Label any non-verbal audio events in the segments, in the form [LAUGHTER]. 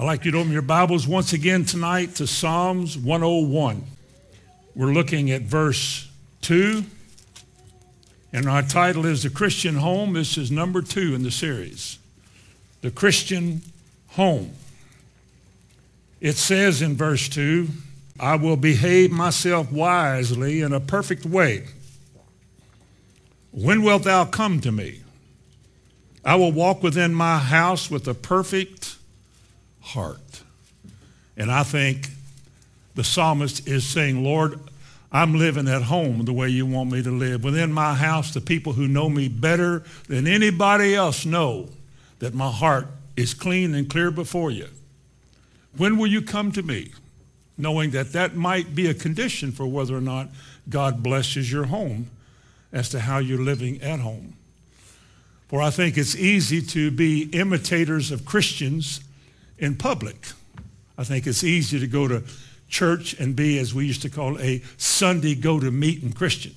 I'd like you to open your Bibles once again tonight to Psalms 101. We're looking at verse 2, and our title is The Christian Home. This is number two in the series. The Christian Home. It says in verse 2 I will behave myself wisely in a perfect way. When wilt thou come to me? I will walk within my house with a perfect heart. And I think the psalmist is saying, Lord, I'm living at home the way you want me to live. Within my house, the people who know me better than anybody else know that my heart is clean and clear before you. When will you come to me? Knowing that that might be a condition for whether or not God blesses your home as to how you're living at home. For I think it's easy to be imitators of Christians in public. I think it's easy to go to church and be, as we used to call a Sunday go to meeting Christian.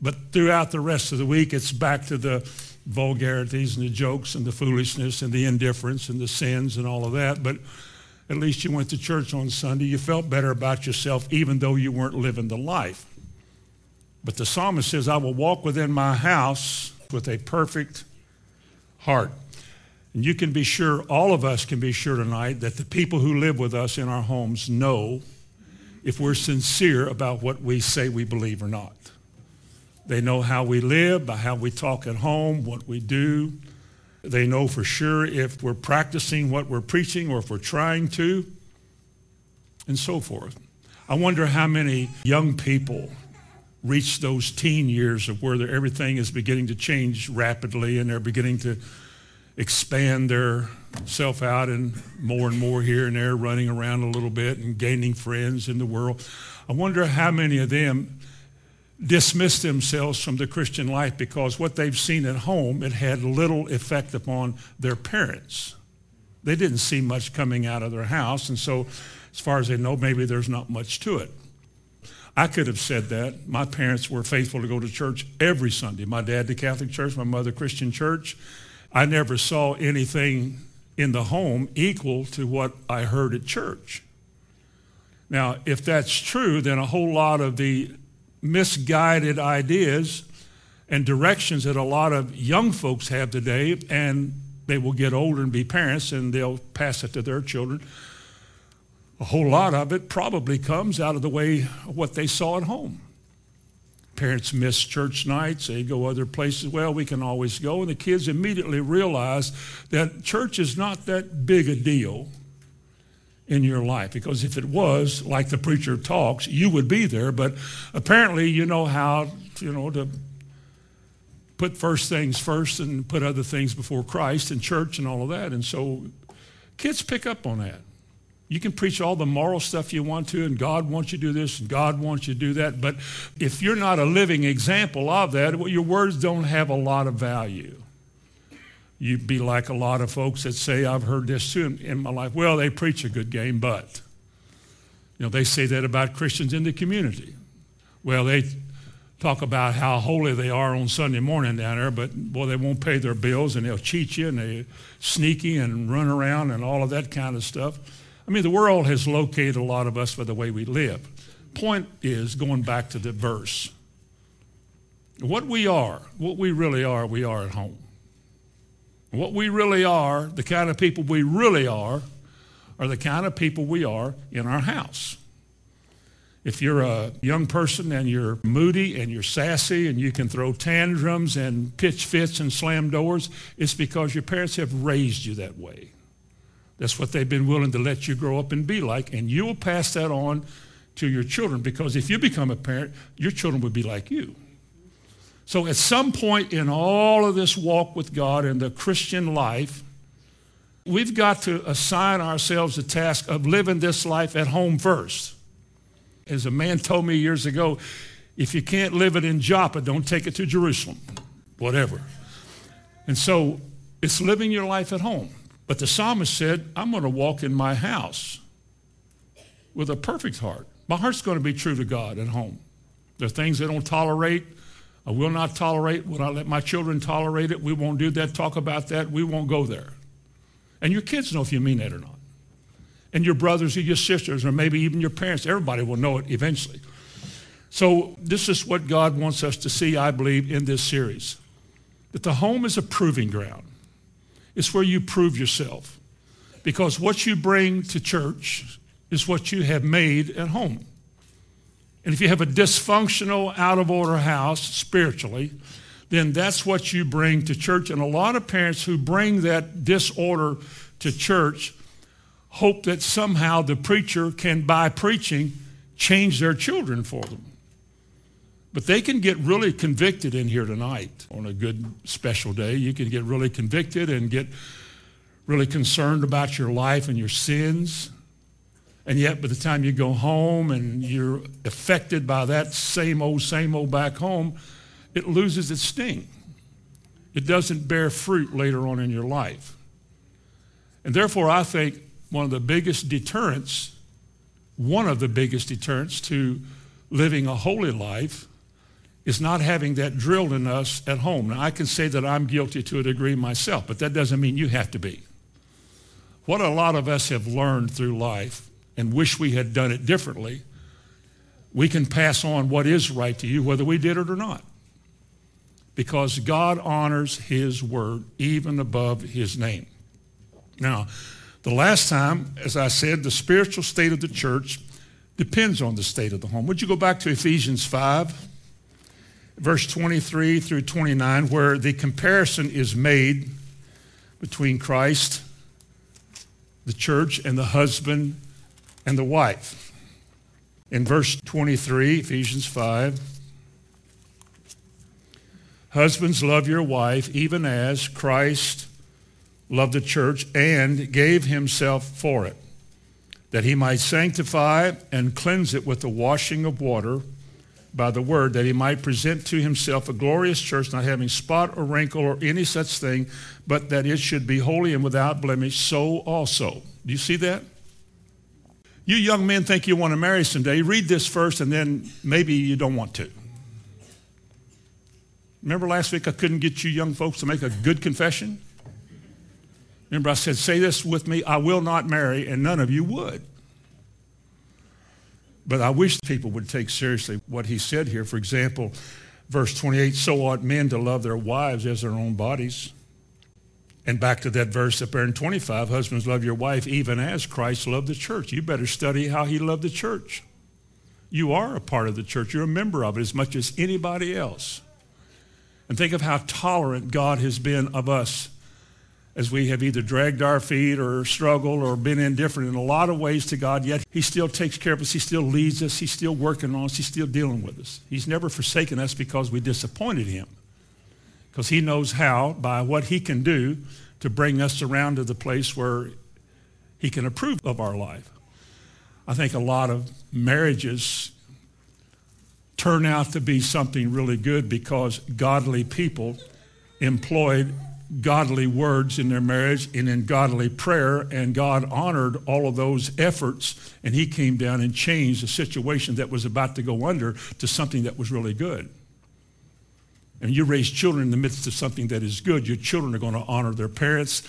But throughout the rest of the week, it's back to the vulgarities and the jokes and the foolishness and the indifference and the sins and all of that. But at least you went to church on Sunday. You felt better about yourself, even though you weren't living the life. But the psalmist says, I will walk within my house with a perfect heart. And you can be sure, all of us can be sure tonight, that the people who live with us in our homes know if we're sincere about what we say we believe or not. They know how we live, by how we talk at home, what we do. They know for sure if we're practicing what we're preaching or if we're trying to, and so forth. I wonder how many young people reach those teen years of where everything is beginning to change rapidly and they're beginning to expand their self out and more and more here and there, running around a little bit and gaining friends in the world. I wonder how many of them dismiss themselves from the Christian life because what they've seen at home, it had little effect upon their parents. They didn't see much coming out of their house, and so as far as they know, maybe there's not much to it. I could have said that. My parents were faithful to go to church every Sunday. My dad, the Catholic Church, my mother, Christian Church. I never saw anything in the home equal to what I heard at church. Now, if that's true, then a whole lot of the misguided ideas and directions that a lot of young folks have today, and they will get older and be parents and they'll pass it to their children a whole lot of it probably comes out of the way what they saw at home. Parents miss church nights, they go other places. Well, we can always go. And the kids immediately realize that church is not that big a deal in your life. Because if it was, like the preacher talks, you would be there. But apparently, you know how, you know, to put first things first and put other things before Christ and church and all of that. And so kids pick up on that. You can preach all the moral stuff you want to, and God wants you to do this, and God wants you to do that. But if you're not a living example of that, well, your words don't have a lot of value. You'd be like a lot of folks that say, I've heard this too in, my life. Well, they preach a good game, but. You know, they say that about Christians in the community. Well, they talk about how holy they are on Sunday morning down there, but boy, they won't pay their bills and they'll cheat you and they're sneaky and run around and all of that kind of stuff. I mean, the world has located a lot of us by the way we live. Point is, going back to the verse, what we are, what we really are, we are at home. What we really are, the kind of people we really are, are the kind of people we are in our house. If you're a young person and you're moody and you're sassy and you can throw tantrums and pitch fits and slam doors, it's because your parents have raised you that way. That's what they've been willing to let you grow up and be like, and you will pass that on to your children because if you become a parent, your children would be like you. So at some point in all of this walk with God and the Christian life, we've got to assign ourselves the task of living this life at home first. As a man told me years ago, if you can't live it in Joppa, don't take it to Jerusalem, whatever. And so it's living your life at home. But the psalmist said, I'm going to walk in my house with a perfect heart. My heart's going to be true to God at home. There are things I don't tolerate. I will not tolerate. Will I let my children tolerate it? We won't do that. Talk about that. We won't go there. And your kids know if you mean that or not. And your brothers or your sisters, or maybe even your parents, everybody will know it eventually. So, this is what God wants us to see, I believe, in this series that the home is a proving ground. It's where you prove yourself. Because what you bring to church is what you have made at home. And if you have a dysfunctional, out of order house spiritually, then that's what you bring to church. And a lot of parents who bring that disorder to church hope that somehow the preacher can, by preaching, change their children for them. But they can get really convicted in here tonight on a good special day. You can get really convicted and get really concerned about your life and your sins. And yet, by the time you go home and you're affected by that same old, same old back home, it loses its sting. It doesn't bear fruit later on in your life. And therefore, I think one of the biggest deterrents, one of the biggest deterrents to living a holy life is not having that drilled in us at home. Now, I can say that I'm guilty to a degree myself, but that doesn't mean you have to be. What a lot of us have learned through life and wish we had done it differently, we can pass on what is right to you, whether we did it or not. Because God honors his word even above his name. Now, the last time, as I said, the spiritual state of the church depends on the state of the home. Would you go back to Ephesians 5? Verse 23 through 29, where the comparison is made between Christ, the church, and the husband and the wife. In verse 23, Ephesians 5, Husbands, love your wife, even as Christ loved the church and gave himself for it, that he might sanctify and cleanse it with the washing of water by the word, that he might present to himself a glorious church, not having spot or wrinkle or any such thing, but that it should be holy and without blemish, so also. Do you see that? You young men think you want to marry someday. Read this first, and then maybe you don't want to. Remember last week I couldn't get you young folks to make a good confession? Remember I said, say this with me, I will not marry, and none of you would. But I wish people would take seriously what he said here. For example, verse 28, so ought men to love their wives as their own bodies. And back to that verse up there in 25, husbands love your wife even as Christ loved the church. You better study how he loved the church. You are a part of the church. You're a member of it as much as anybody else. And think of how tolerant God has been of us as we have either dragged our feet or struggled or been indifferent in a lot of ways to God, yet He still takes care of us. He still leads us. He's still working on us. He's still dealing with us. He's never forsaken us because we disappointed Him. Because He knows how, by what He can do, to bring us around to the place where He can approve of our life. I think a lot of marriages turn out to be something really good because godly people employed godly words in their marriage and in godly prayer, and God honored all of those efforts, and He came down and changed a situation that was about to go under to something that was really good. And you raise children in the midst of something that is good, your children are going to honor their parents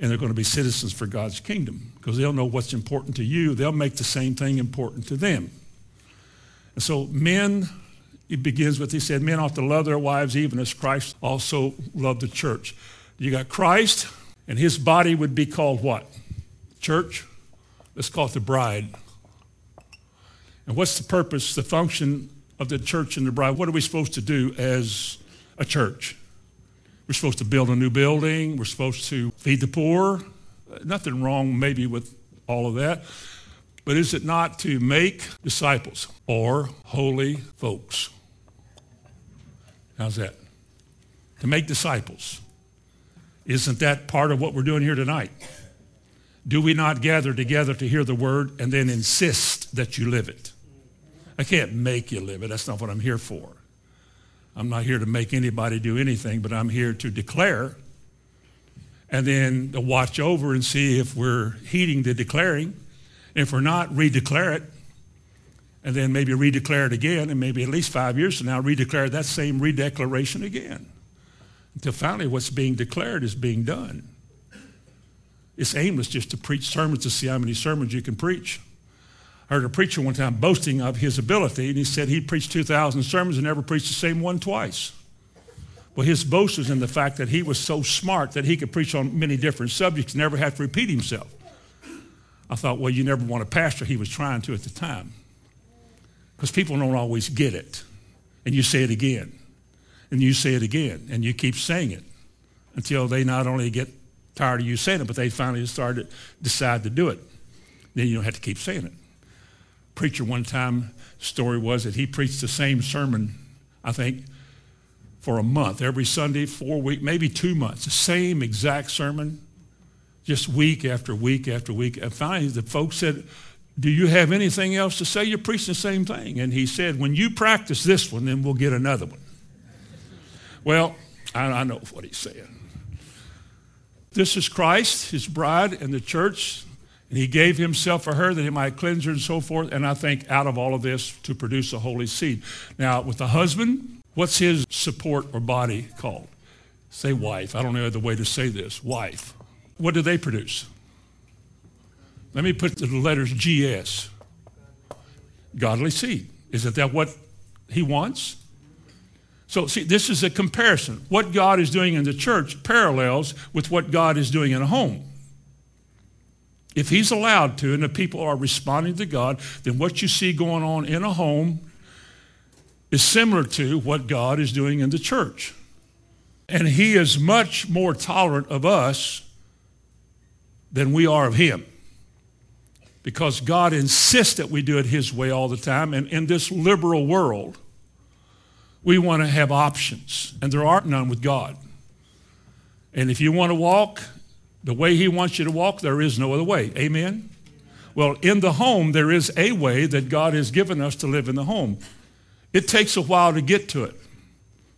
and they're going to be citizens for God's kingdom because they'll know what's important to you. They'll make the same thing important to them. And so, men, it begins with, he said, men ought to love their wives even as Christ also loved the church. You got Christ, and his body would be called what? Church? Let's call it the bride. And what's the purpose, the function of the church and the bride? What are we supposed to do as a church? We're supposed to build a new building. We're supposed to feed the poor. Nothing wrong, maybe, with all of that. But is it not to make disciples or holy folks? How's that? To make disciples. Isn't that part of what we're doing here tonight? Do we not gather together to hear the word and then insist that you live it? I can't make you live it. That's not what I'm here for. I'm not here to make anybody do anything, but I'm here to declare and then to watch over and see if we're heeding the declaring. If we're not, redeclare it. And then maybe redeclare it again, and maybe at least five years from now, redeclare that same redeclaration again until finally what's being declared is being done. It's aimless just to preach sermons to see how many sermons you can preach. I heard a preacher one time boasting of his ability, and he said he preached 2,000 sermons and never preached the same one twice. Well, his boast was in the fact that he was so smart that he could preach on many different subjects and never have to repeat himself. I thought, well, you never want a pastor. He was trying to at the time. Because people don't always get it. And you say it again. And you say it again. And you keep saying it until they not only get tired of you saying it, but they finally start to decide to do it. Then you don't have to keep saying it. Preacher one time story was that he preached the same sermon, I think, for a month, every Sunday, four weeks, maybe two months, the same exact sermon, just week after week after week. And finally, the folks said, do you have anything else to say? You're preaching the same thing. And he said, when you practice this one, then we'll get another one. Well, I, I know what he's saying. This is Christ, his bride, and the church. And he gave himself for her that he might cleanse her and so forth. And I think out of all of this to produce a holy seed. Now, with the husband, what's his support or body called? Say wife. I don't know the way to say this. Wife. What do they produce? Let me put the letters GS. Godly seed. Isn't that what he wants? So, see, this is a comparison. What God is doing in the church parallels with what God is doing in a home. If He's allowed to, and the people are responding to God, then what you see going on in a home is similar to what God is doing in the church. And He is much more tolerant of us than we are of Him. Because God insists that we do it His way all the time. And in this liberal world, we want to have options, and there aren't none with God. And if you want to walk the way He wants you to walk, there is no other way. Amen? Well, in the home, there is a way that God has given us to live in the home. It takes a while to get to it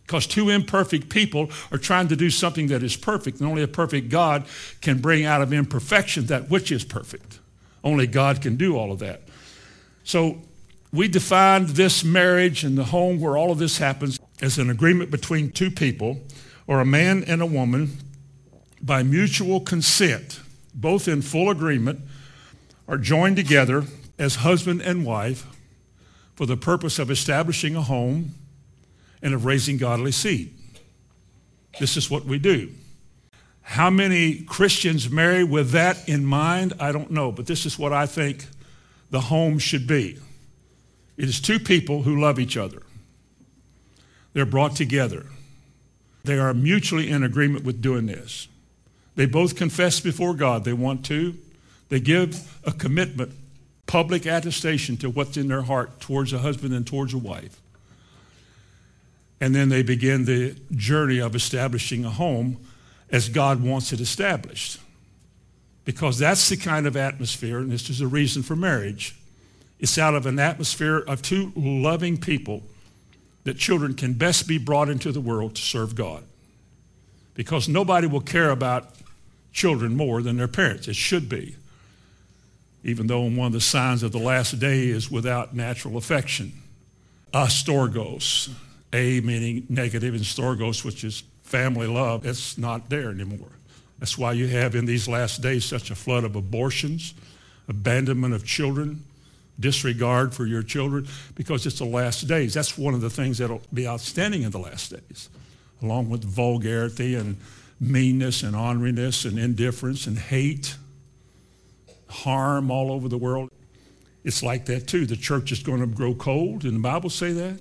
because two imperfect people are trying to do something that is perfect, and only a perfect God can bring out of imperfection that which is perfect. Only God can do all of that. So we defined this marriage and the home where all of this happens as an agreement between two people or a man and a woman by mutual consent, both in full agreement, are joined together as husband and wife for the purpose of establishing a home and of raising godly seed. This is what we do. How many Christians marry with that in mind? I don't know, but this is what I think the home should be. It is two people who love each other. They're brought together. They are mutually in agreement with doing this. They both confess before God they want to. They give a commitment, public attestation to what's in their heart towards a husband and towards a wife. And then they begin the journey of establishing a home as God wants it established. Because that's the kind of atmosphere, and this is the reason for marriage it's out of an atmosphere of two loving people that children can best be brought into the world to serve God. Because nobody will care about children more than their parents. It should be. Even though one of the signs of the last day is without natural affection. Astorgos, A meaning negative, and storgos, which is family love, it's not there anymore. That's why you have in these last days such a flood of abortions, abandonment of children, disregard for your children because it's the last days. That's one of the things that'll be outstanding in the last days, along with vulgarity and meanness and orneriness and indifference and hate, harm all over the world. It's like that too. The church is going to grow cold. Didn't the Bible say that?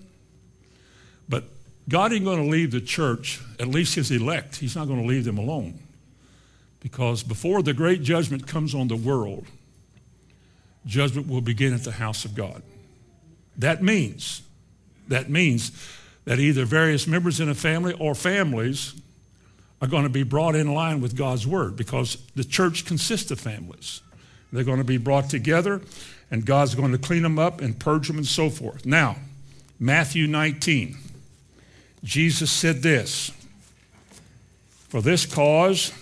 But God ain't going to leave the church, at least his elect. He's not going to leave them alone. Because before the great judgment comes on the world, judgment will begin at the house of God. That means, that means that either various members in a family or families are going to be brought in line with God's word because the church consists of families. They're going to be brought together and God's going to clean them up and purge them and so forth. Now, Matthew 19. Jesus said this For this cause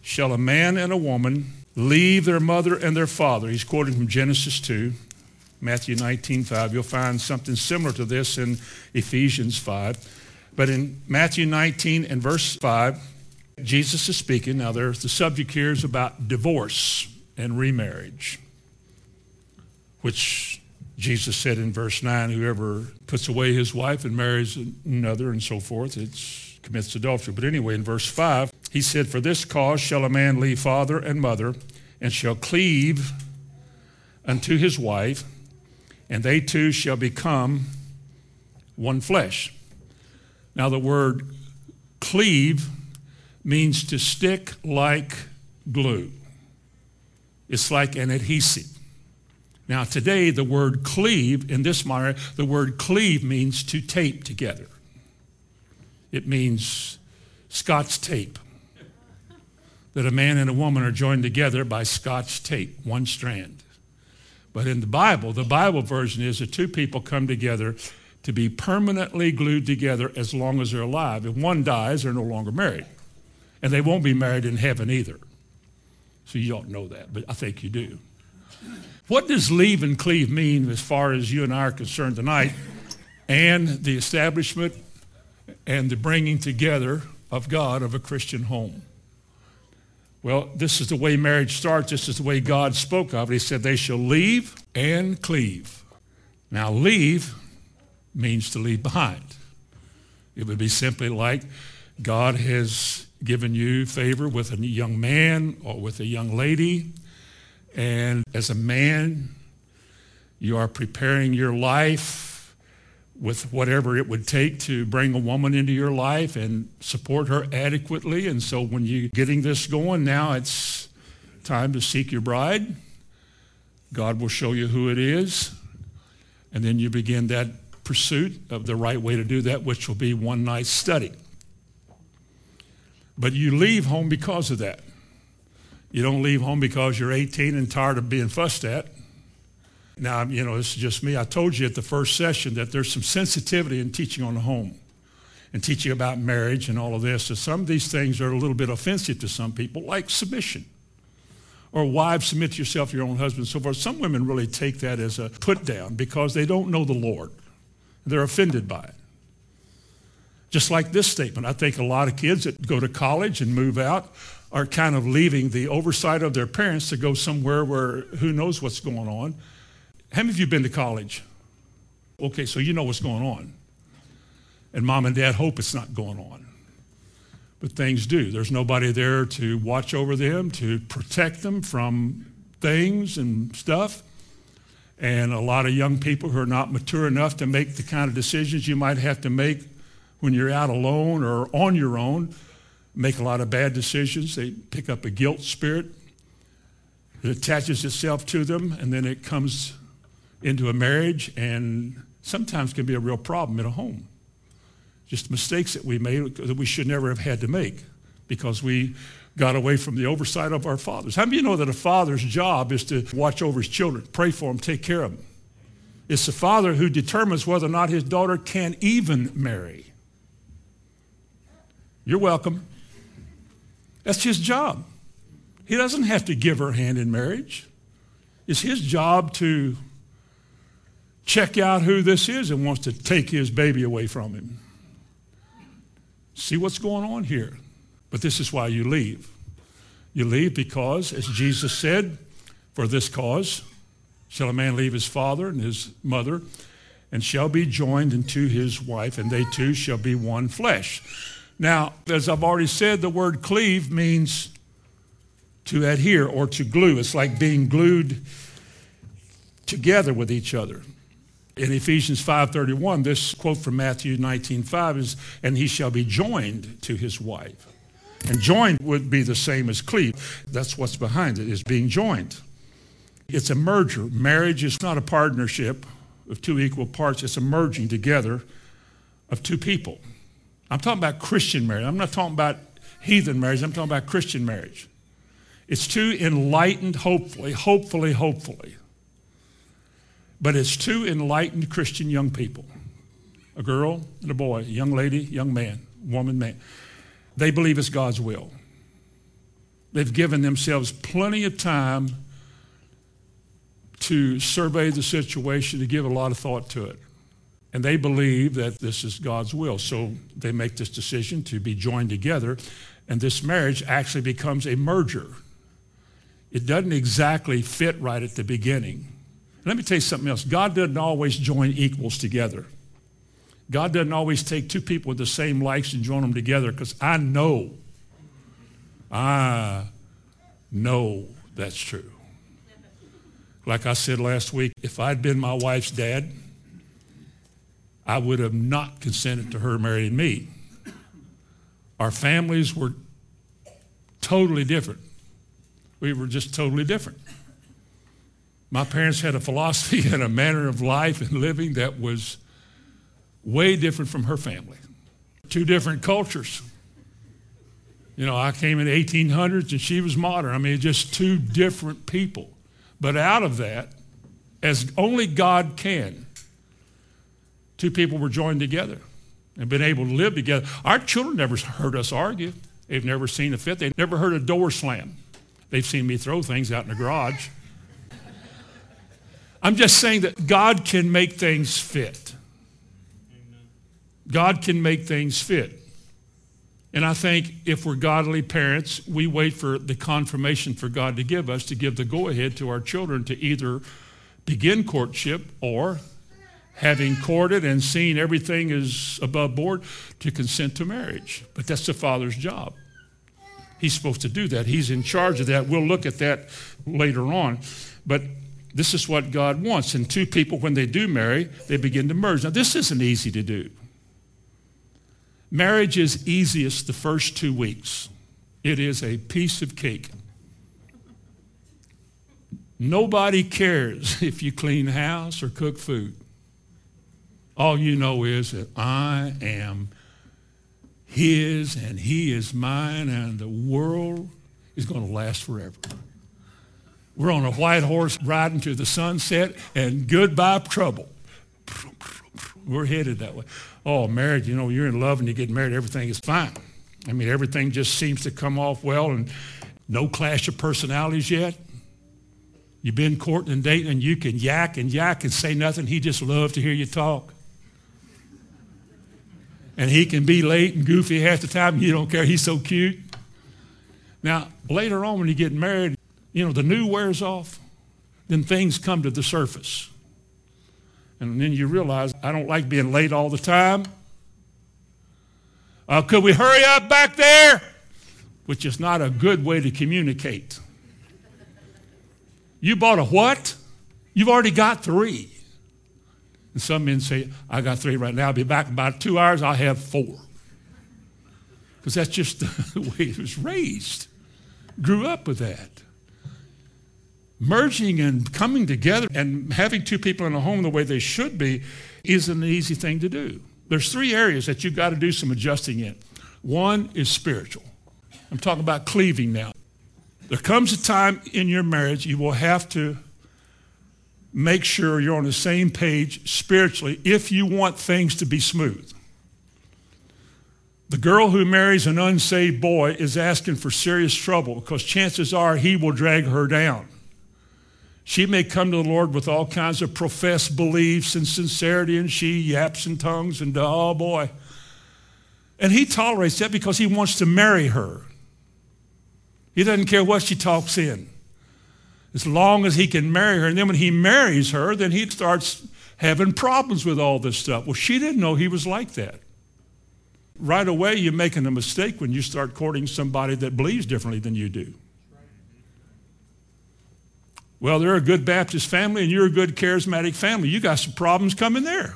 shall a man and a woman leave their mother and their father. He's quoting from Genesis 2, Matthew 19, 5. You'll find something similar to this in Ephesians 5. But in Matthew 19 and verse 5, Jesus is speaking. Now, there's the subject here is about divorce and remarriage, which Jesus said in verse 9, whoever puts away his wife and marries another and so forth, it commits adultery. But anyway, in verse 5, he said, For this cause shall a man leave father and mother, and shall cleave unto his wife, and they two shall become one flesh. Now, the word cleave means to stick like glue, it's like an adhesive. Now, today, the word cleave, in this manner, the word cleave means to tape together. It means Scotch tape. That a man and a woman are joined together by Scotch tape, one strand. But in the Bible, the Bible version is that two people come together to be permanently glued together as long as they're alive. If one dies, they're no longer married. And they won't be married in heaven either. So you don't know that, but I think you do. What does leave and cleave mean as far as you and I are concerned tonight and the establishment and the bringing together of God of a Christian home? Well, this is the way marriage starts. This is the way God spoke of it. He said, They shall leave and cleave. Now, leave means to leave behind. It would be simply like God has given you favor with a young man or with a young lady, and as a man, you are preparing your life with whatever it would take to bring a woman into your life and support her adequately. And so when you're getting this going, now it's time to seek your bride. God will show you who it is. And then you begin that pursuit of the right way to do that, which will be one night study. But you leave home because of that. You don't leave home because you're 18 and tired of being fussed at. Now, you know, this is just me. I told you at the first session that there's some sensitivity in teaching on the home and teaching about marriage and all of this. So some of these things are a little bit offensive to some people, like submission. Or wives, submit to yourself, your own husband, and so forth. Some women really take that as a put down because they don't know the Lord. They're offended by it. Just like this statement, I think a lot of kids that go to college and move out are kind of leaving the oversight of their parents to go somewhere where who knows what's going on. How many of you been to college? Okay, so you know what's going on. And mom and dad hope it's not going on. But things do. There's nobody there to watch over them, to protect them from things and stuff. And a lot of young people who are not mature enough to make the kind of decisions you might have to make when you're out alone or on your own make a lot of bad decisions. They pick up a guilt spirit. It attaches itself to them, and then it comes into a marriage and sometimes can be a real problem in a home. Just mistakes that we made that we should never have had to make because we got away from the oversight of our fathers. How many of you know that a father's job is to watch over his children, pray for them, take care of them? It's the father who determines whether or not his daughter can even marry. You're welcome. That's his job. He doesn't have to give her hand in marriage. It's his job to check out who this is and wants to take his baby away from him. See what's going on here. But this is why you leave. You leave because, as Jesus said, for this cause shall a man leave his father and his mother and shall be joined unto his wife, and they two shall be one flesh. Now, as I've already said, the word cleave means to adhere or to glue. It's like being glued together with each other. In Ephesians 5:31, this quote from Matthew 19:5 is, "And he shall be joined to his wife." And joined would be the same as cleave. That's what's behind it, is being joined. It's a merger. Marriage is not a partnership of two equal parts. It's a merging together of two people. I'm talking about Christian marriage. I'm not talking about heathen marriage. I'm talking about Christian marriage. It's two enlightened, hopefully, hopefully, hopefully. But it's two enlightened Christian young people a girl and a boy, a young lady, young man, woman, man. They believe it's God's will. They've given themselves plenty of time to survey the situation, to give a lot of thought to it. And they believe that this is God's will. So they make this decision to be joined together and this marriage actually becomes a merger. It doesn't exactly fit right at the beginning. Let me tell you something else. God doesn't always join equals together. God doesn't always take two people with the same likes and join them together because I know, I know that's true. Like I said last week, if I'd been my wife's dad, I would have not consented to her marrying me. Our families were totally different. We were just totally different. My parents had a philosophy [LAUGHS] and a manner of life and living that was way different from her family. Two different cultures. You know, I came in the 1800s and she was modern. I mean, just two different people. But out of that, as only God can, two people were joined together and been able to live together. Our children never heard us argue. They've never seen a fit. They've never heard a door slam. They've seen me throw things out in the garage. I'm just saying that God can make things fit. God can make things fit. And I think if we're godly parents, we wait for the confirmation for God to give us to give the go ahead to our children to either begin courtship or, having courted and seen everything is above board, to consent to marriage. But that's the father's job. He's supposed to do that. He's in charge of that. We'll look at that later on. But this is what God wants. And two people, when they do marry, they begin to merge. Now, this isn't easy to do. Marriage is easiest the first two weeks. It is a piece of cake. Nobody cares [LAUGHS] if you clean the house or cook food. All you know is that I am his and he is mine and the world is going to last forever. We're on a white horse riding to the sunset and goodbye trouble. We're headed that way oh, marriage, you know, you're in love and you get married, everything is fine. I mean, everything just seems to come off well and no clash of personalities yet. You've been courting and dating and you can yak and yak and say nothing. He just loves to hear you talk. And he can be late and goofy half the time. You don't care. He's so cute. Now, later on when you get married, you know, the new wears off. Then things come to the surface. And then you realize, I don't like being late all the time. Uh, could we hurry up back there? Which is not a good way to communicate. You bought a what? You've already got three. And some men say, I got three right now. I'll be back in about two hours. I'll have four. Because that's just [LAUGHS] the way it was raised. Grew up with that merging and coming together and having two people in a home the way they should be isn't an easy thing to do. There's three areas that you've got to do some adjusting in. One is spiritual. I'm talking about cleaving now. There comes a time in your marriage you will have to make sure you're on the same page spiritually if you want things to be smooth. The girl who marries an unsaved boy is asking for serious trouble because chances are he will drag her down. She may come to the Lord with all kinds of professed beliefs and sincerity, and she yaps in tongues, and oh boy. And he tolerates that because he wants to marry her. He doesn't care what she talks in. As long as he can marry her. And then when he marries her, then he starts having problems with all this stuff. Well, she didn't know he was like that. Right away, you're making a mistake when you start courting somebody that believes differently than you do. Well, they're a good Baptist family and you're a good charismatic family. You got some problems coming there.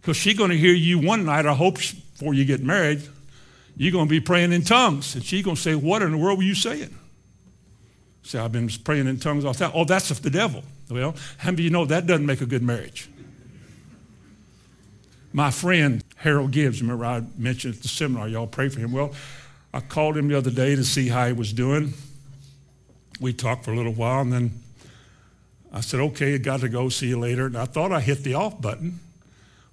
Because she's going to hear you one night, I hope, before you get married, you're going to be praying in tongues. And she's going to say, What in the world were you saying? Say, I've been praying in tongues all the time. Oh, that's the devil. Well, how of you know that doesn't make a good marriage? My friend Harold Gibbs, remember I mentioned at the seminar, y'all pray for him. Well, I called him the other day to see how he was doing we talked for a little while, and then I said, okay, got to go. See you later. And I thought I hit the off button.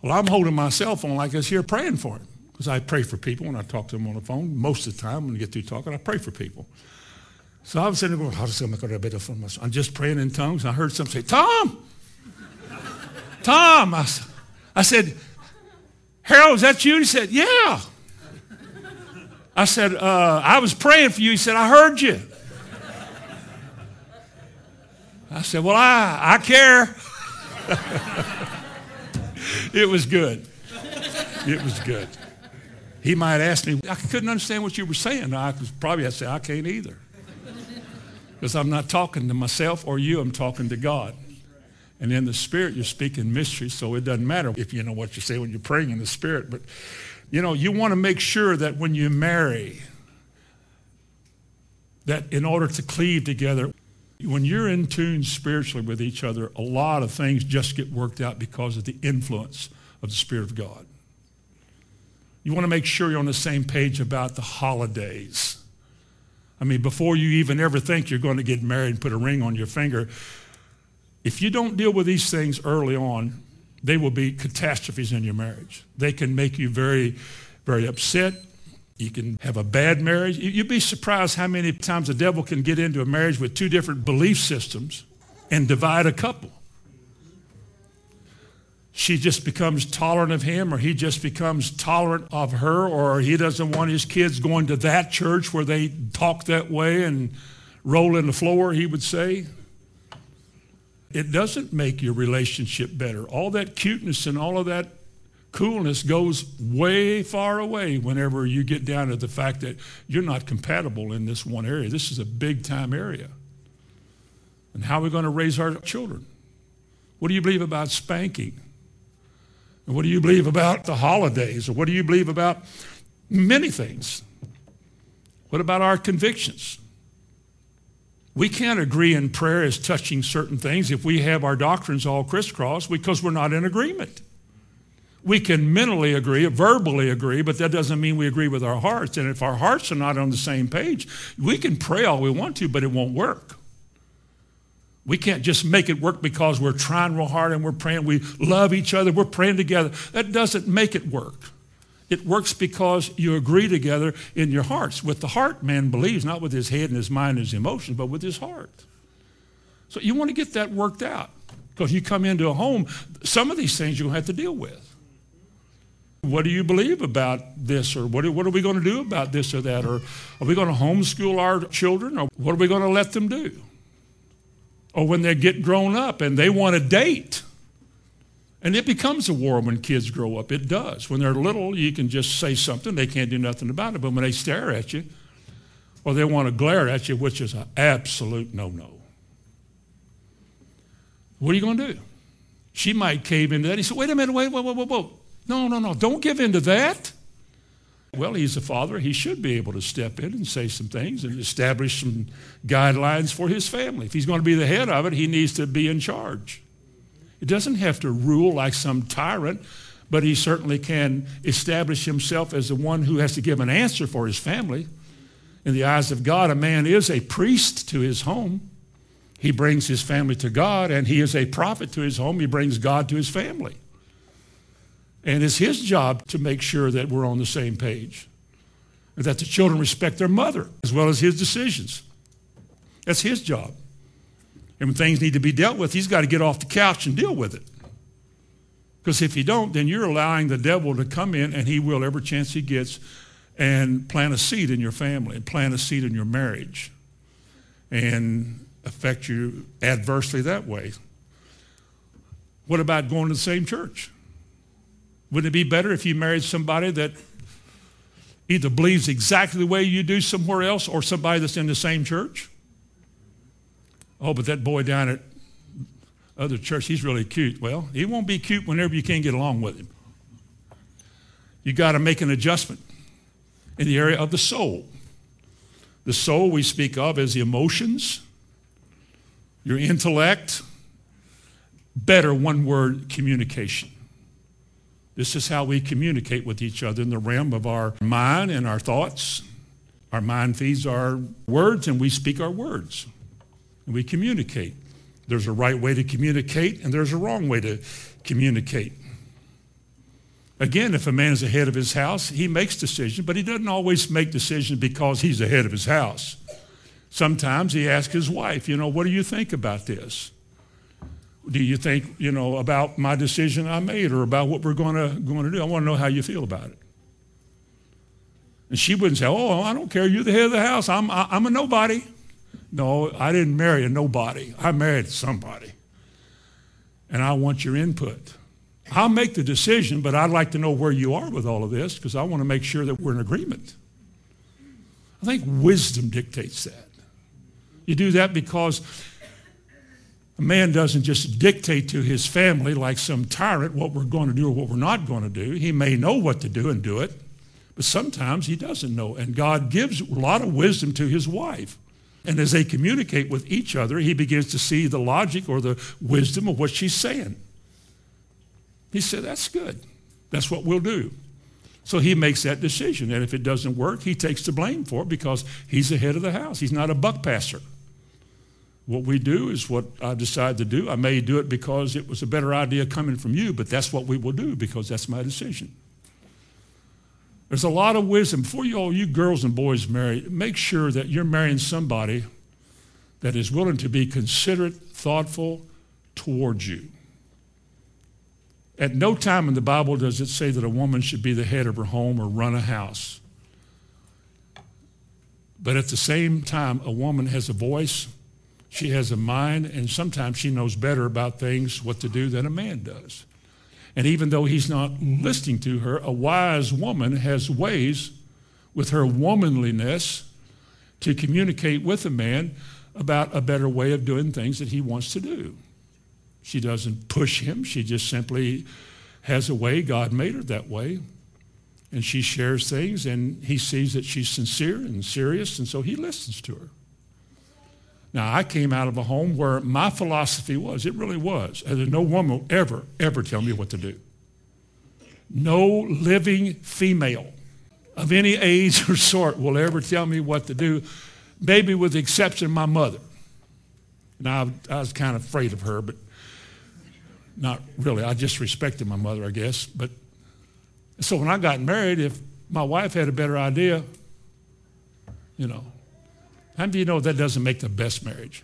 Well, I'm holding my cell phone like this here praying for him because I pray for people when I talk to them on the phone. Most of the time, when I get through talking, I pray for people. So I was sitting there going, I'm just praying in tongues. I heard somebody say, Tom! Tom! I, I said, Harold, is that you? And he said, Yeah. I said, uh, I was praying for you. He said, I heard you. I said, Well, I, I care. it was good. It was good. He might ask me, I couldn't understand what you were saying. I could probably I'd say, I can't either. Because I'm not talking to myself or you, I'm talking to God. And in the Spirit, you're speaking mystery, so it doesn't matter if you know what you say when you're praying in the Spirit. But, you know, you want to make sure that when you marry, that in order to cleave together, when you're in tune spiritually with each other, a lot of things just get worked out because of the influence of the Spirit of God. You want to make sure you're on the same page about the holidays. I mean, before you even ever think you're going to get married and put a ring on your finger, if you don't deal with these things early on, they will be catastrophes in your marriage. They can make you very, very upset. You can have a bad marriage. You'd be surprised how many times the devil can get into a marriage with two different belief systems and divide a couple. She just becomes tolerant of him, or he just becomes tolerant of her, or he doesn't want his kids going to that church where they talk that way and roll in the floor, he would say. It doesn't make your relationship better. All that cuteness and all of that coolness goes way far away whenever you get down to the fact that you're not compatible in this one area. This is a big time area. And how are we going to raise our children? What do you believe about spanking? And what do you believe about the holidays? Or what do you believe about many things? What about our convictions? We can't agree in prayer as touching certain things if we have our doctrines all crisscrossed because we're not in agreement. We can mentally agree, verbally agree, but that doesn't mean we agree with our hearts. And if our hearts are not on the same page, we can pray all we want to, but it won't work. We can't just make it work because we're trying real hard and we're praying. We love each other. We're praying together. That doesn't make it work. It works because you agree together in your hearts. With the heart, man believes, not with his head and his mind and his emotions, but with his heart. So you want to get that worked out because you come into a home, some of these things you're going to have to deal with. What do you believe about this? Or what, what are we going to do about this or that? Or are we going to homeschool our children? Or what are we going to let them do? Or when they get grown up and they want to date. And it becomes a war when kids grow up. It does. When they're little, you can just say something, they can't do nothing about it. But when they stare at you, or they want to glare at you, which is an absolute no no. What are you going to do? She might cave into that. He said, wait a minute, wait, wait, wait, wait, wait. No, no, no. Don't give in to that. Well, he's a father. He should be able to step in and say some things and establish some guidelines for his family. If he's going to be the head of it, he needs to be in charge. He doesn't have to rule like some tyrant, but he certainly can establish himself as the one who has to give an answer for his family. In the eyes of God, a man is a priest to his home. He brings his family to God, and he is a prophet to his home. He brings God to his family. And it's his job to make sure that we're on the same page, that the children respect their mother as well as his decisions. That's his job. And when things need to be dealt with, he's got to get off the couch and deal with it. Because if you don't, then you're allowing the devil to come in, and he will every chance he gets, and plant a seed in your family, and plant a seed in your marriage, and affect you adversely that way. What about going to the same church? Wouldn't it be better if you married somebody that either believes exactly the way you do somewhere else or somebody that's in the same church? Oh, but that boy down at other church, he's really cute. Well, he won't be cute whenever you can't get along with him. You got to make an adjustment in the area of the soul. The soul we speak of as the emotions, your intellect, better one word communication. This is how we communicate with each other in the realm of our mind and our thoughts. Our mind feeds our words, and we speak our words. And we communicate. There's a right way to communicate, and there's a wrong way to communicate. Again, if a man is the head of his house, he makes decisions, but he doesn't always make decisions because he's the head of his house. Sometimes he asks his wife, you know, what do you think about this? Do you think, you know, about my decision I made or about what we're going to, going to do? I want to know how you feel about it. And she wouldn't say, oh, I don't care. You're the head of the house. I'm, I, I'm a nobody. No, I didn't marry a nobody. I married somebody. And I want your input. I'll make the decision, but I'd like to know where you are with all of this because I want to make sure that we're in agreement. I think wisdom dictates that. You do that because a man doesn't just dictate to his family like some tyrant what we're going to do or what we're not going to do. He may know what to do and do it, but sometimes he doesn't know. And God gives a lot of wisdom to his wife. And as they communicate with each other, he begins to see the logic or the wisdom of what she's saying. He said, That's good. That's what we'll do. So he makes that decision. And if it doesn't work, he takes the blame for it because he's the head of the house. He's not a buck passer. What we do is what I decide to do. I may do it because it was a better idea coming from you, but that's what we will do because that's my decision. There's a lot of wisdom. Before you all you girls and boys marry, make sure that you're marrying somebody that is willing to be considerate, thoughtful towards you. At no time in the Bible does it say that a woman should be the head of her home or run a house. But at the same time, a woman has a voice, she has a mind, and sometimes she knows better about things, what to do, than a man does. And even though he's not listening to her, a wise woman has ways with her womanliness to communicate with a man about a better way of doing things that he wants to do. She doesn't push him, she just simply has a way. God made her that way. And she shares things, and he sees that she's sincere and serious, and so he listens to her. Now, I came out of a home where my philosophy was, it really was, and no woman will ever, ever tell me what to do. No living female of any age or sort will ever tell me what to do, maybe with the exception of my mother. Now, I, I was kind of afraid of her, but not really. I just respected my mother, I guess. But so when I got married, if my wife had a better idea, you know, how do you know that doesn't make the best marriage?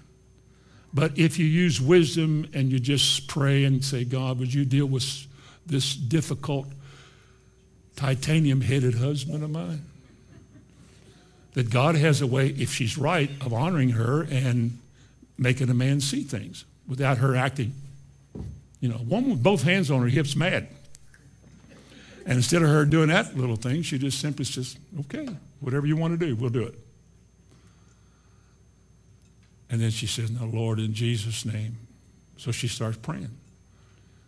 But if you use wisdom and you just pray and say, God, would you deal with this difficult titanium headed husband of mine? That God has a way, if she's right, of honoring her and making a man see things without her acting. You know, one with both hands on her hips mad. And instead of her doing that little thing, she just simply says, okay, whatever you want to do, we'll do it. And then she says, No, Lord, in Jesus' name. So she starts praying.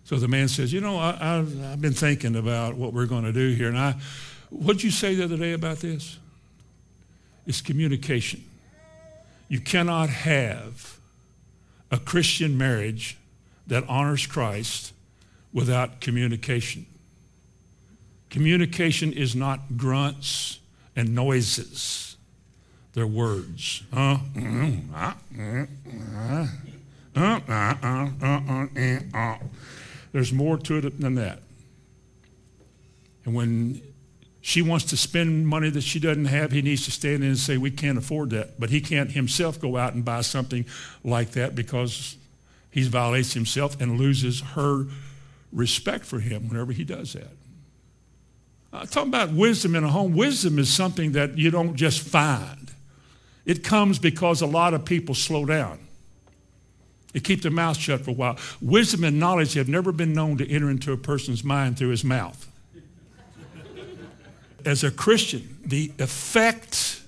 So the man says, You know, I, have been thinking about what we're going to do here. And I, what'd you say the other day about this? It's communication. You cannot have a Christian marriage that honors Christ without communication. Communication is not grunts and noises their words. There's more to it than that. And when she wants to spend money that she doesn't have, he needs to stand in and say, We can't afford that. But he can't himself go out and buy something like that because he violates himself and loses her respect for him whenever he does that. Uh, talking about wisdom in a home, wisdom is something that you don't just find. It comes because a lot of people slow down. They keep their mouth shut for a while. Wisdom and knowledge have never been known to enter into a person's mind through his mouth. As a Christian, the effect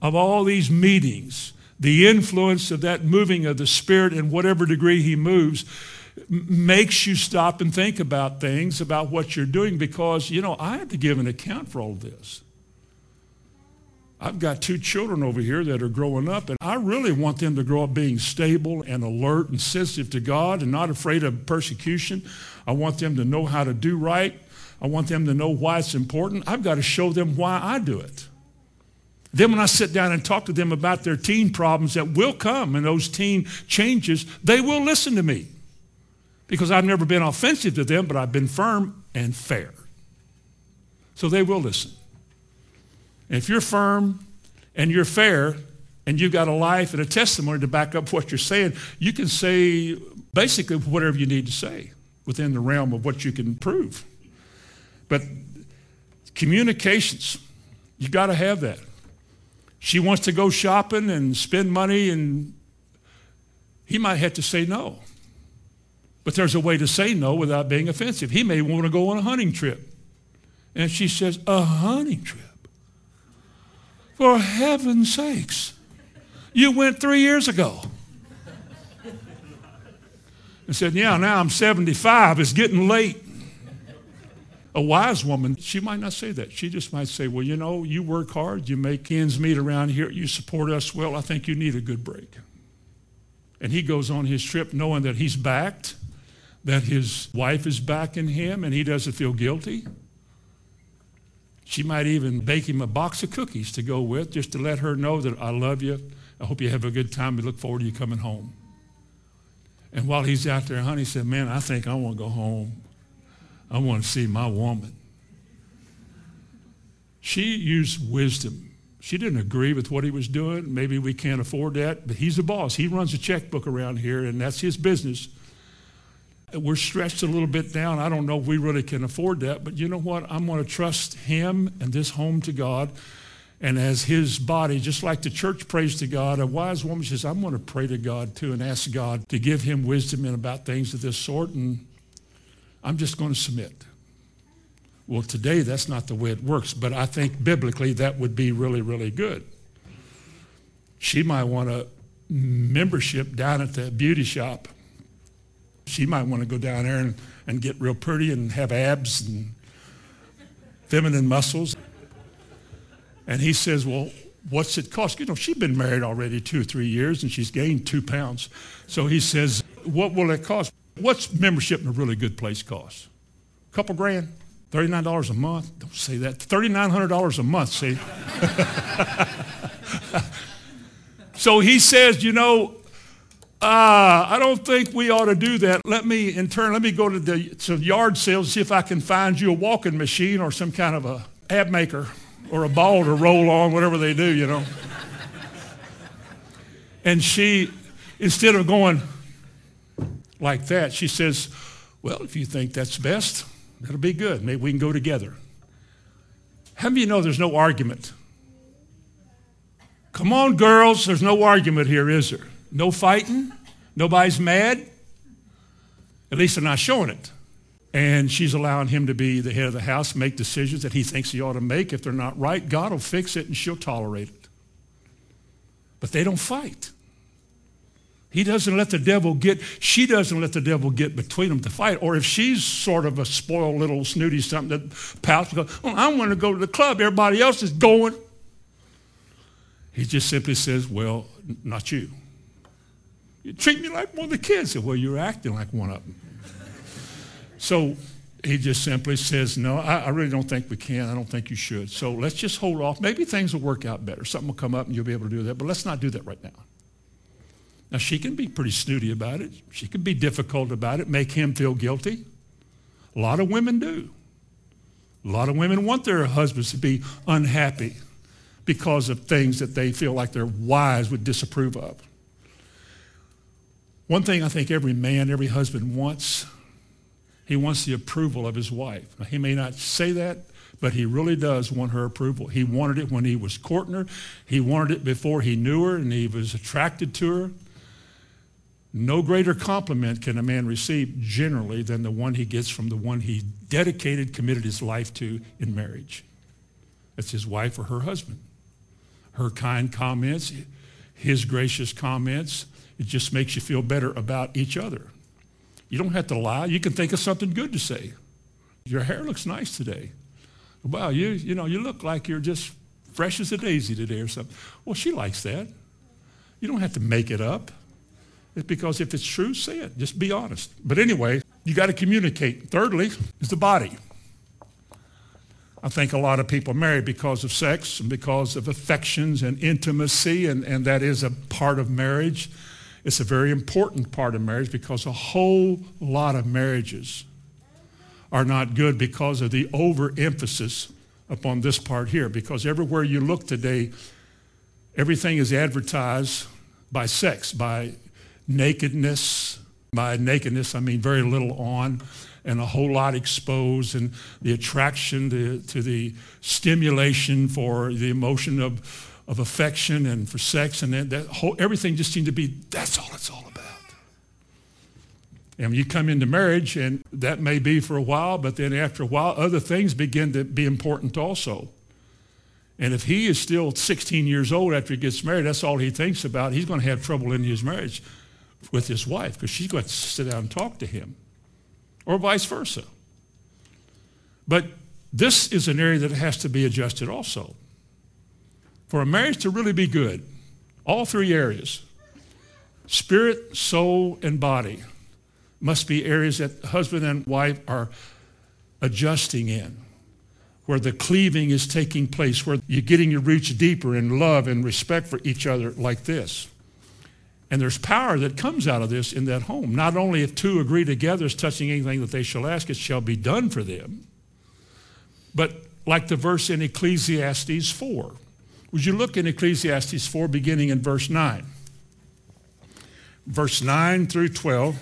of all these meetings, the influence of that moving of the Spirit in whatever degree he moves, makes you stop and think about things, about what you're doing, because, you know, I have to give an account for all this. I've got two children over here that are growing up, and I really want them to grow up being stable and alert and sensitive to God and not afraid of persecution. I want them to know how to do right. I want them to know why it's important. I've got to show them why I do it. Then, when I sit down and talk to them about their teen problems that will come and those teen changes, they will listen to me because I've never been offensive to them, but I've been firm and fair. So they will listen. And if you're firm and you're fair and you've got a life and a testimony to back up what you're saying, you can say basically whatever you need to say within the realm of what you can prove. But communications—you've got to have that. She wants to go shopping and spend money, and he might have to say no. But there's a way to say no without being offensive. He may want to go on a hunting trip. And she says, A hunting trip? For heaven's sakes. You went three years ago. And said, Yeah, now I'm 75. It's getting late. A wise woman, she might not say that. She just might say, Well, you know, you work hard, you make ends meet around here, you support us well. I think you need a good break. And he goes on his trip knowing that he's backed, that his wife is backing him, and he doesn't feel guilty. She might even bake him a box of cookies to go with just to let her know that I love you. I hope you have a good time. We look forward to you coming home. And while he's out there, honey said, Man, I think I want to go home. I want to see my woman. She used wisdom. She didn't agree with what he was doing. Maybe we can't afford that, but he's the boss. He runs a checkbook around here, and that's his business. We're stretched a little bit down. I don't know if we really can afford that, but you know what? I'm going to trust him and this home to God. And as his body, just like the church prays to God, a wise woman says, I'm going to pray to God too and ask God to give him wisdom in about things of this sort. And I'm just going to submit. Well, today that's not the way it works, but I think biblically that would be really, really good. She might want a membership down at the beauty shop. She might want to go down there and, and get real pretty and have abs and feminine muscles. And he says, Well, what's it cost? You know, she's been married already two or three years and she's gained two pounds. So he says, What will it cost? What's membership in a really good place cost? A couple grand? $39 a month? Don't say that. $3,900 a month, see? [LAUGHS] so he says, You know, uh, I don't think we ought to do that. Let me, in turn, let me go to the to yard sales see if I can find you a walking machine or some kind of a ab maker or a ball to roll on, whatever they do, you know. and she, instead of going like that, she says, Well, if you think that's best, that'll be good. Maybe we can go together. How many of you know there's no argument? Come on, girls, there's no argument here, is there? No fighting? Nobody's mad? At least they're not showing it. And she's allowing him to be the head of the house, make decisions that he thinks he ought to make. If they're not right, God will fix it and she'll tolerate it. But they don't fight. He doesn't let the devil get, she doesn't let the devil get between them to fight. Or if she's sort of a spoiled little snooty something that pouts goes, oh, I want to go to the club, everybody else is going. He just simply says, Well, not you. You treat me like one of the kids. Well, you're acting like one of them. So he just simply says, No, I, I, really don't think we can. I don't think you should. So let's just hold off. Maybe things will work out better. Something will come up and you'll be able to do that. But let's not do that right now. Now, she can be pretty snooty about it. She can be difficult about it, make him feel guilty. A lot of women do. A lot of women want their husbands to be unhappy because of things that they feel like their wives would disapprove of. One thing I think every man, every husband wants he wants the approval of his wife. Now, he may not say that, but he really does want her approval. He wanted it when he was courting her. He wanted it before he knew her and he was attracted to her. No greater compliment can a man receive generally than the one he gets from the one he dedicated, committed his life to in marriage. That's his wife or her husband. Her kind comments, his gracious comments, it just makes you feel better about each other. You don't have to lie. You can think of something good to say. Your hair looks nice today. Wow, you, you know, you look like you're just fresh as a daisy today or something. Well, she likes that. You don't have to make it up. It's because if it's true, say it. Just be honest. But anyway, you got to communicate. Thirdly, is the body. I think a lot of people marry because of sex and because of affections and intimacy, and, and that is a part of marriage. It's a very important part of marriage because a whole lot of marriages are not good because of the overemphasis upon this part here. Because everywhere you look today, everything is advertised by sex, by nakedness. By nakedness, I mean very little on. and a whole lot exposed and the attraction to, to the stimulation for the emotion of, of affection and for sex and that, that whole, everything just seemed to be, that's all it's all about. And you come into marriage and that may be for a while, but then after a while, other things begin to be important also. And if he is still 16 years old after he gets married, that's all he thinks about. He's going to have trouble in his marriage with his wife because she's going to sit down and talk to him, or vice versa. But this is an area that has to be adjusted also. For a marriage to really be good, all three areas spirit, soul, and body must be areas that husband and wife are adjusting in where the cleaving is taking place, where you're getting your roots deeper in love and respect for each other like this. And there's power that comes out of this in that home. Not only if two agree together as touching anything that they shall ask, it shall be done for them. But like the verse in Ecclesiastes 4. Would you look in Ecclesiastes 4, beginning in verse 9? Verse 9 through 12.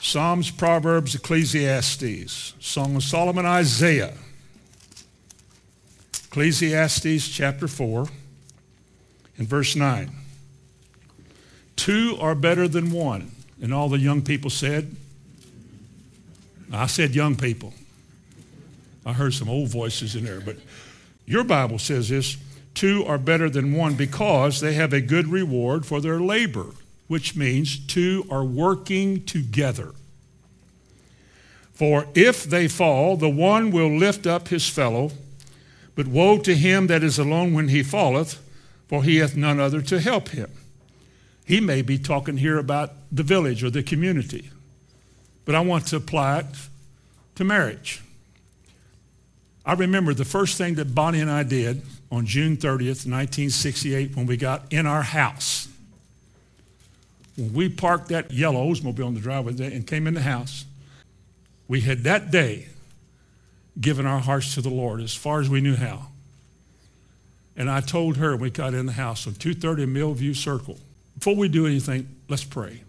Psalms, Proverbs, Ecclesiastes, Song of Solomon, Isaiah. Ecclesiastes chapter 4 and verse 9. Two are better than one. And all the young people said, I said young people. I heard some old voices in there, but your Bible says this two are better than one because they have a good reward for their labor, which means two are working together. For if they fall, the one will lift up his fellow but woe to him that is alone when he falleth, for he hath none other to help him. He may be talking here about the village or the community, but I want to apply it to marriage. I remember the first thing that Bonnie and I did on June 30th, 1968, when we got in our house. When we parked that yellow Oldsmobile in the driveway and came in the house, we had that day given our hearts to the Lord as far as we knew how. And I told her we got in the house on 230 Millview Circle, before we do anything, let's pray.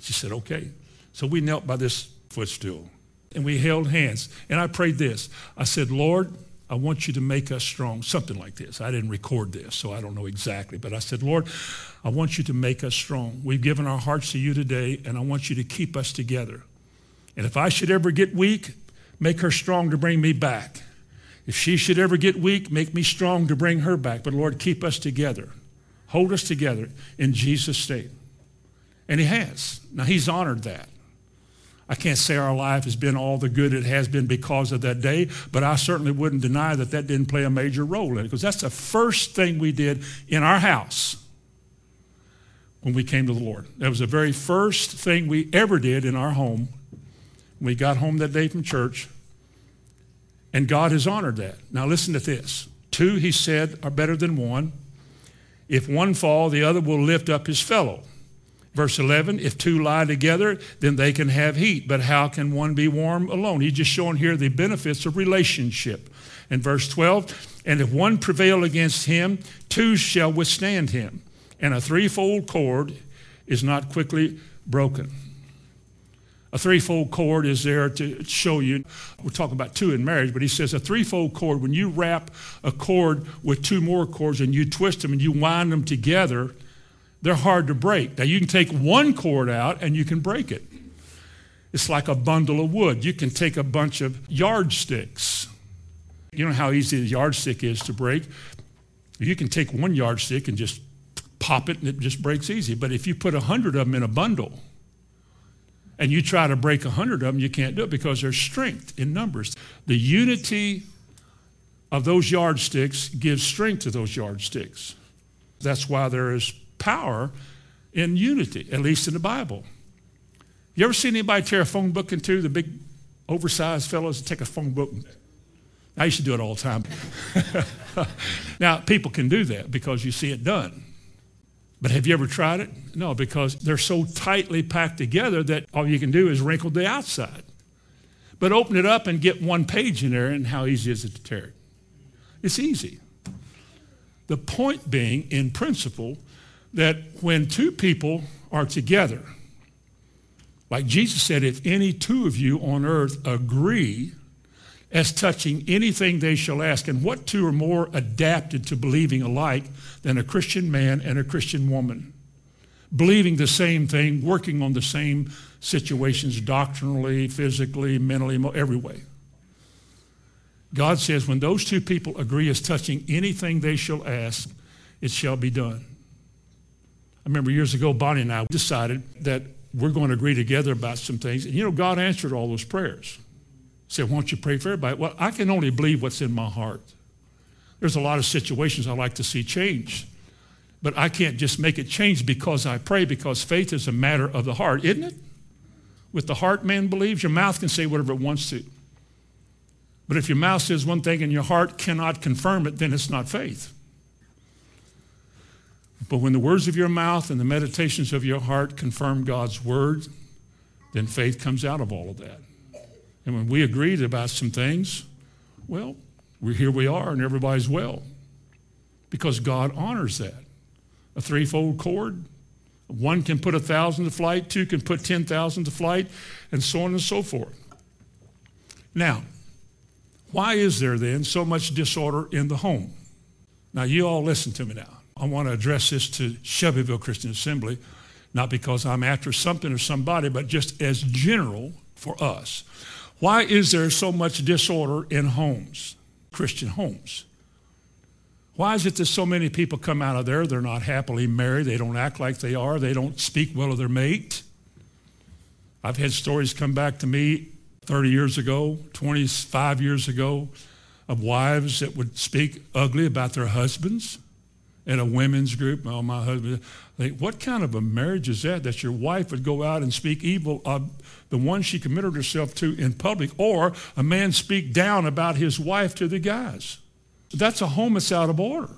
She said, okay. So we knelt by this footstool and we held hands. And I prayed this. I said, Lord, I want you to make us strong. Something like this. I didn't record this, so I don't know exactly. But I said, Lord, I want you to make us strong. We've given our hearts to you today, and I want you to keep us together. And if I should ever get weak, Make her strong to bring me back. If she should ever get weak, make me strong to bring her back. But Lord, keep us together. Hold us together in Jesus' name. And He has. Now, He's honored that. I can't say our life has been all the good it has been because of that day, but I certainly wouldn't deny that that didn't play a major role in it because that's the first thing we did in our house when we came to the Lord. That was the very first thing we ever did in our home we got home that day from church, and God has honored that. Now listen to this. Two, he said, are better than one. If one fall, the other will lift up his fellow. Verse 11, if two lie together, then they can have heat. But how can one be warm alone? He's just showing here the benefits of relationship. In verse 12, and if one prevail against him, two shall withstand him. And a threefold cord is not quickly broken. A threefold cord is there to show you. We're talking about two in marriage, but he says a threefold cord, when you wrap a cord with two more cords and you twist them and you wind them together, they're hard to break. Now, you can take one cord out and you can break it. It's like a bundle of wood. You can take a bunch of yardsticks. You know how easy the yardstick is to break? You can take one yardstick and just pop it and it just breaks easy. But if you put a hundred of them in a bundle, and you try to break a hundred of them, you can't do it because there's strength in numbers. The unity of those yardsticks gives strength to those yardsticks. That's why there is power in unity, at least in the Bible. You ever seen anybody tear a phone book in two? The big, oversized fellows take a phone book. I used to do it all the time. [LAUGHS] now, people can do that because you see it done. But have you ever tried it? No, because they're so tightly packed together that all you can do is wrinkle the outside. But open it up and get one page in there, and how easy is it to tear it? It's easy. The point being, in principle, that when two people are together, Like Jesus said, if any two of you on earth agree as touching anything they shall ask, and what two are more adapted to believing alike than a Christian man and a Christian woman? Believing the same thing, working on the same situations doctrinally, physically, mentally, every way. God says, when those two people agree as touching anything they shall ask, it shall be done. Remember years ago, Bonnie and I decided that we're going to agree together about some things. And you know, God answered all those prayers. He said, Won't you pray for everybody? Well, I can only believe what's in my heart. There's a lot of situations I like to see change. But I can't just make it change because I pray, because faith is a matter of the heart, isn't it? With the heart, man believes. Your mouth can say whatever it wants to. But if your mouth says one thing and your heart cannot confirm it, then it's not faith. But when the words of your mouth and the meditations of your heart confirm God's word, then faith comes out of all of that. And when we agreed about some things, well, we're, here we are and everybody's well. Because God honors that. A threefold cord, one can put a thousand to flight, two can put 10,000 to flight, and so on and so forth. Now, why is there then so much disorder in the home? Now, you all listen to me now. I want to address this to Shelbyville Christian Assembly, not because I'm after something or somebody, but just as general for us. Why is there so much disorder in homes, Christian homes? Why is it that so many people come out of there, they're not happily married, they don't act like they are, they don't speak well of their mate? I've had stories come back to me 30 years ago, 25 years ago, of wives that would speak ugly about their husbands in a women's group. Oh, my husband. What kind of a marriage is that? That your wife would go out and speak evil of the one she committed herself to in public, or a man speak down about his wife to the guys. That's a home that's out of order.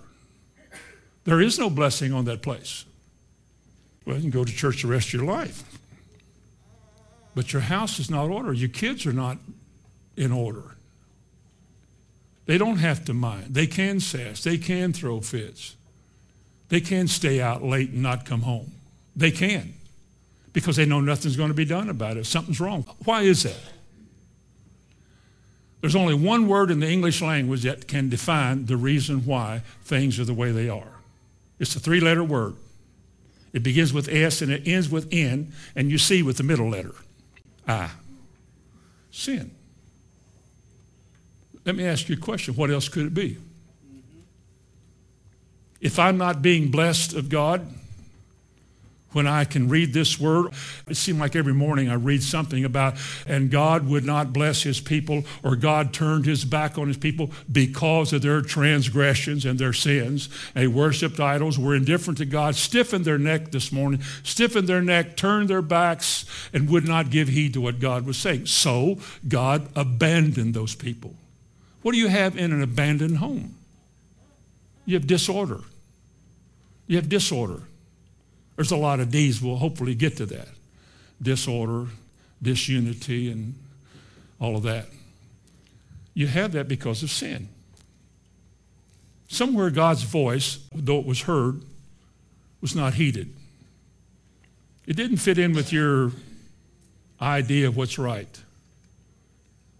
There is no blessing on that place. Well, you can go to church the rest of your life. But your house is not ordered. Your kids are not in order. They don't have to mind. They can sass. They can throw fits. They can stay out late and not come home. They can because they know nothing's going to be done about it. Something's wrong. Why is that? There's only one word in the English language that can define the reason why things are the way they are. It's a three letter word. It begins with S and it ends with N, and you see with the middle letter. I. Sin. Let me ask you a question. What else could it be? If I'm not being blessed of God, when I can read this word. It seems like every morning I read something about, and God would not bless his people, or God turned his back on his people because of their transgressions and their sins. They worshiped idols, were indifferent to God, stiffened their neck this morning, stiffened their neck, turned their backs, and would not give heed to what God was saying. So God abandoned those people. What do you have in an abandoned home? You have disorder. You have disorder. There's a lot of D's. We'll hopefully get to that. Disorder, disunity, and all of that. You have that because of sin. Somewhere God's voice, though it was heard, was not heeded. It didn't fit in with your idea of what's right.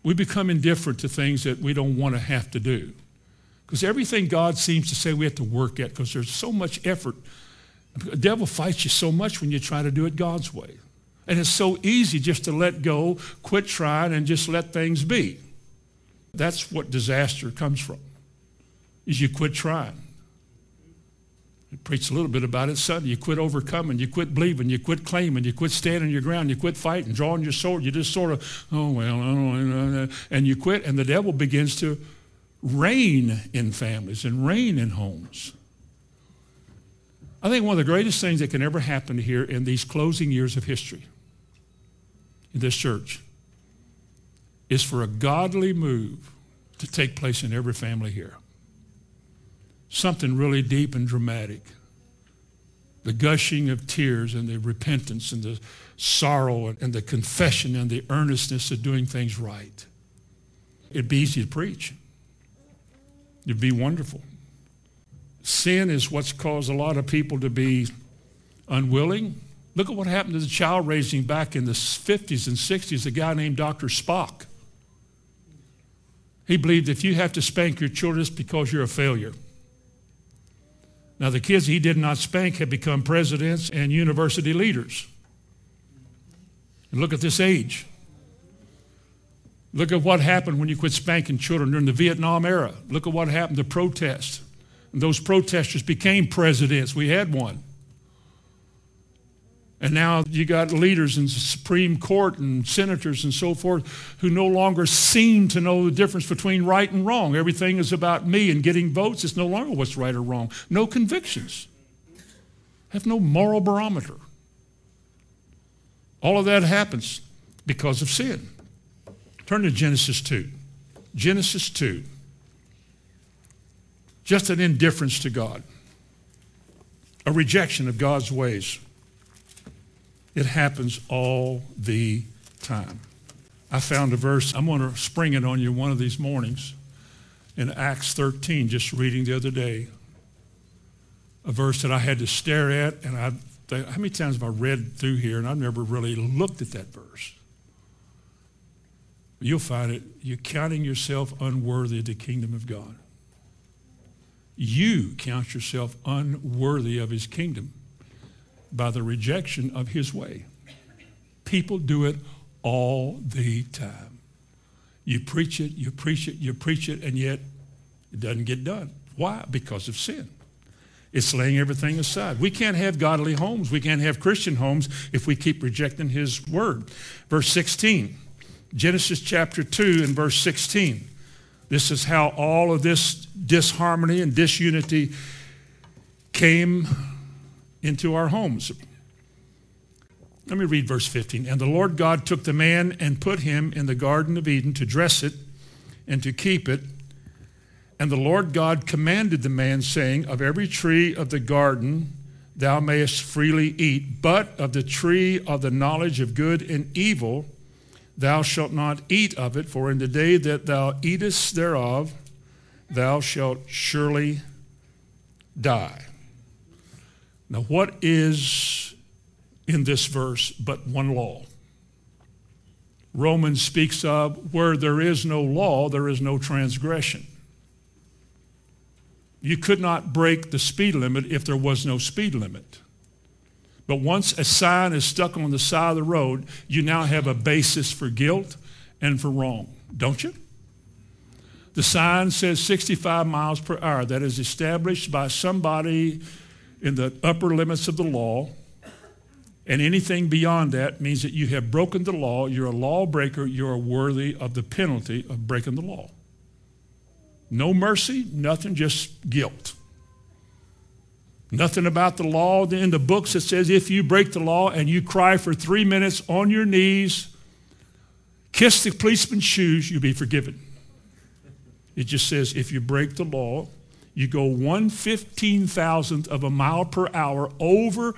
We become indifferent to things that we don't want to have to do. Because everything God seems to say we have to work at, because there's so much effort the devil fights you so much when you try to do it God's way. And it's so easy just to let go, quit trying, and just let things be. That's what disaster comes from, is you quit trying. I preached a little bit about it Sunday. You quit overcoming, you quit believing, you quit claiming, you quit standing your ground, you quit fighting, drawing your sword. You just sort of, oh, well, and you quit, and the devil begins to reign in families and reign in homes. I think one of the greatest things that can ever happen here in these closing years of history in this church is for a godly move to take place in every family here. Something really deep and dramatic. The gushing of tears and the repentance and the sorrow and the confession and the earnestness of doing things right. It'd be easy to preach. It'd be wonderful. Sin is what's caused a lot of people to be unwilling, Look at what happened to the child raising back in the 50s and 60s, a guy named Dr. Spock. He believed if you have to spank your children, it's because you're a failure. Now, the kids he did not spank have become presidents and university leaders. And look at this age. Look at what happened when you quit spanking children during the Vietnam era. Look at what happened to protests. And those protesters became presidents. We had one. And now you got leaders in the Supreme Court and senators and so forth who no longer seem to know the difference between right and wrong. Everything is about me and getting votes. It's no longer what's right or wrong. No convictions. Have no moral barometer. All of that happens because of sin. Turn to Genesis 2. Genesis 2. Just an indifference to God, a rejection of God's ways. It happens all the time. I found a verse, I'm going to spring it on you one of these mornings in Acts 13, just reading the other day. A verse that I had to stare at, and I, how many times have I read through here and I've never really looked at that verse? You'll find it, you're counting yourself unworthy of the kingdom of God. You count yourself unworthy of his kingdom by the rejection of his way. People do it all the time. You preach it, you preach it, you preach it, and yet it doesn't get done. Why? Because of sin. It's laying everything aside. We can't have godly homes. We can't have Christian homes if we keep rejecting his word. Verse 16, Genesis chapter 2 and verse 16. This is how all of this disharmony and disunity came into our homes. Let me read verse 15. And the Lord God took the man and put him in the Garden of Eden to dress it and to keep it. And the Lord God commanded the man, saying, Of every tree of the garden thou mayest freely eat, but of the tree of the knowledge of good and evil thou shalt not eat of it, for in the day that thou eatest thereof thou shalt surely die. Now, what is in this verse but one law? Romans speaks of where there is no law, there is no transgression. You could not break the speed limit if there was no speed limit. But once a sign is stuck on the side of the road, you now have a basis for guilt and for wrong, don't you? The sign says 65 miles per hour. That is established by somebody in the upper limits of the law. And anything beyond that means that you have broken the law, you're a lawbreaker, you're worthy of the penalty of breaking the law. No mercy, nothing, just guilt. Nothing about the law in the books that says if you break the law and you cry for three minutes on your knees, kiss the policeman's shoes, you'll be forgiven. It just says if you break the law, you go one fifteen thousandth of a mile per hour over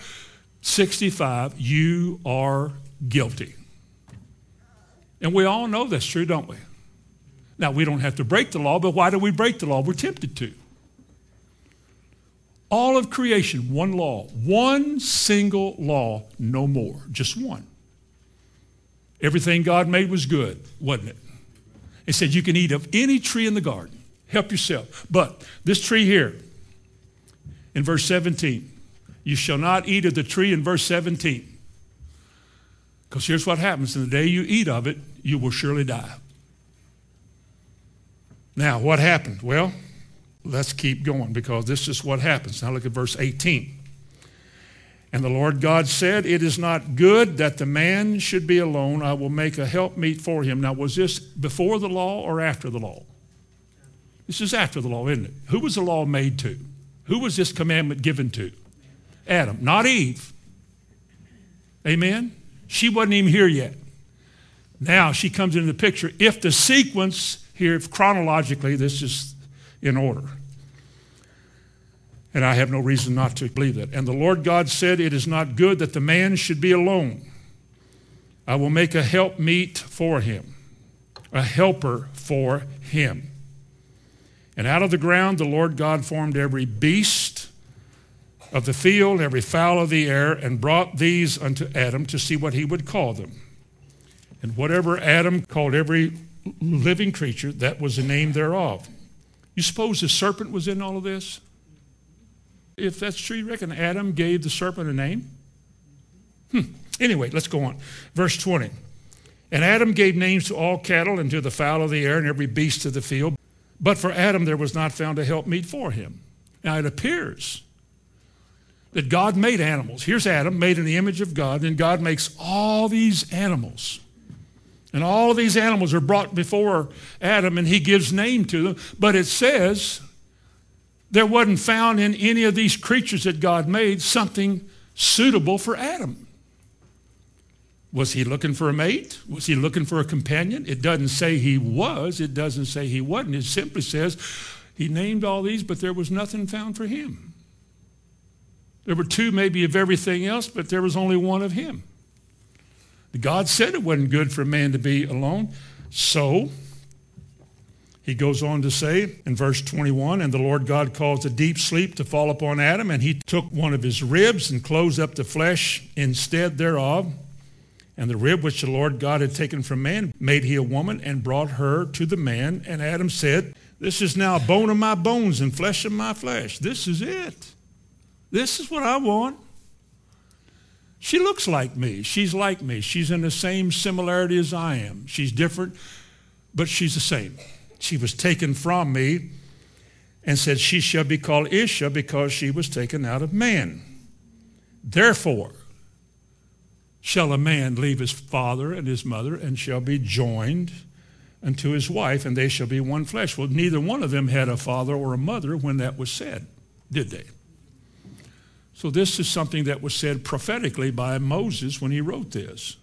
65, you are guilty. And we all know that's true, don't we? Now, we don't have to break the law, but why do we break the law? We're tempted to. All of creation, one law, one single law, no more, just one. Everything God made was good, wasn't it? It said you can eat of any tree in the garden. Help yourself. But this tree here, in verse 17, you shall not eat of the tree in verse 17. Because here's what happens in the day you eat of it, you will surely die. Now, what happened? Well, let's keep going because this is what happens. Now, look at verse 18. And the Lord God said, It is not good that the man should be alone. I will make a helpmeet for him. Now, was this before the law or after the law? This is after the law, isn't it? Who was the law made to? Who was this commandment given to? Adam, not Eve. Amen? She wasn't even here yet. Now she comes into the picture. If the sequence here, chronologically, this is in order. And I have no reason not to believe that. And the Lord God said, It is not good that the man should be alone. I will make a help meet for him, a helper for him. And out of the ground the Lord God formed every beast of the field, every fowl of the air, and brought these unto Adam to see what he would call them. And whatever Adam called every living creature, that was the name thereof. You suppose the serpent was in all of this? If that's true, you reckon Adam gave the serpent a name? Hmm. Anyway, let's go on. Verse 20. And Adam gave names to all cattle and to the fowl of the air and every beast of the field. But for Adam there was not found a helpmeet for him. Now it appears that God made animals. Here's Adam, made in the image of God, and God makes all these animals. And all of these animals are brought before Adam, and he gives name to them. But it says there wasn't found in any of these creatures that God made something suitable for Adam. Was he looking for a mate? Was he looking for a companion? It doesn't say he was. It doesn't say he wasn't. It simply says he named all these, but there was nothing found for him. There were two maybe of everything else, but there was only one of him. God said it wasn't good for man to be alone. So, he goes on to say in verse 21 And the Lord God caused a deep sleep to fall upon Adam, and he took one of his ribs and closed up the flesh instead thereof. And the rib which the Lord God had taken from man made he a woman and brought her to the man. And Adam said, This is now bone of my bones and flesh of my flesh. This is it. This is what I want. She looks like me. She's like me. She's in the same similarity as I am. She's different, but she's the same. She was taken from me and said, She shall be called Isha because she was taken out of man. Therefore, shall a man leave his father and his mother and shall be joined unto his wife, and they shall be one flesh. Well, neither one of them had a father or a mother when that was said, did they? So, this is something that was said prophetically by Moses when he wrote this.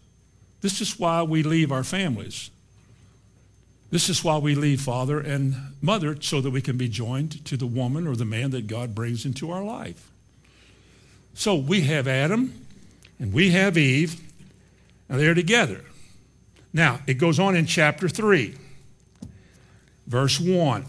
This is why we leave our families. This is why we leave father and mother so that we can be joined to the woman or the man that God brings into our life. So we have Adam and we have Eve, and they're together. Now, it goes on in chapter 3, verse 1.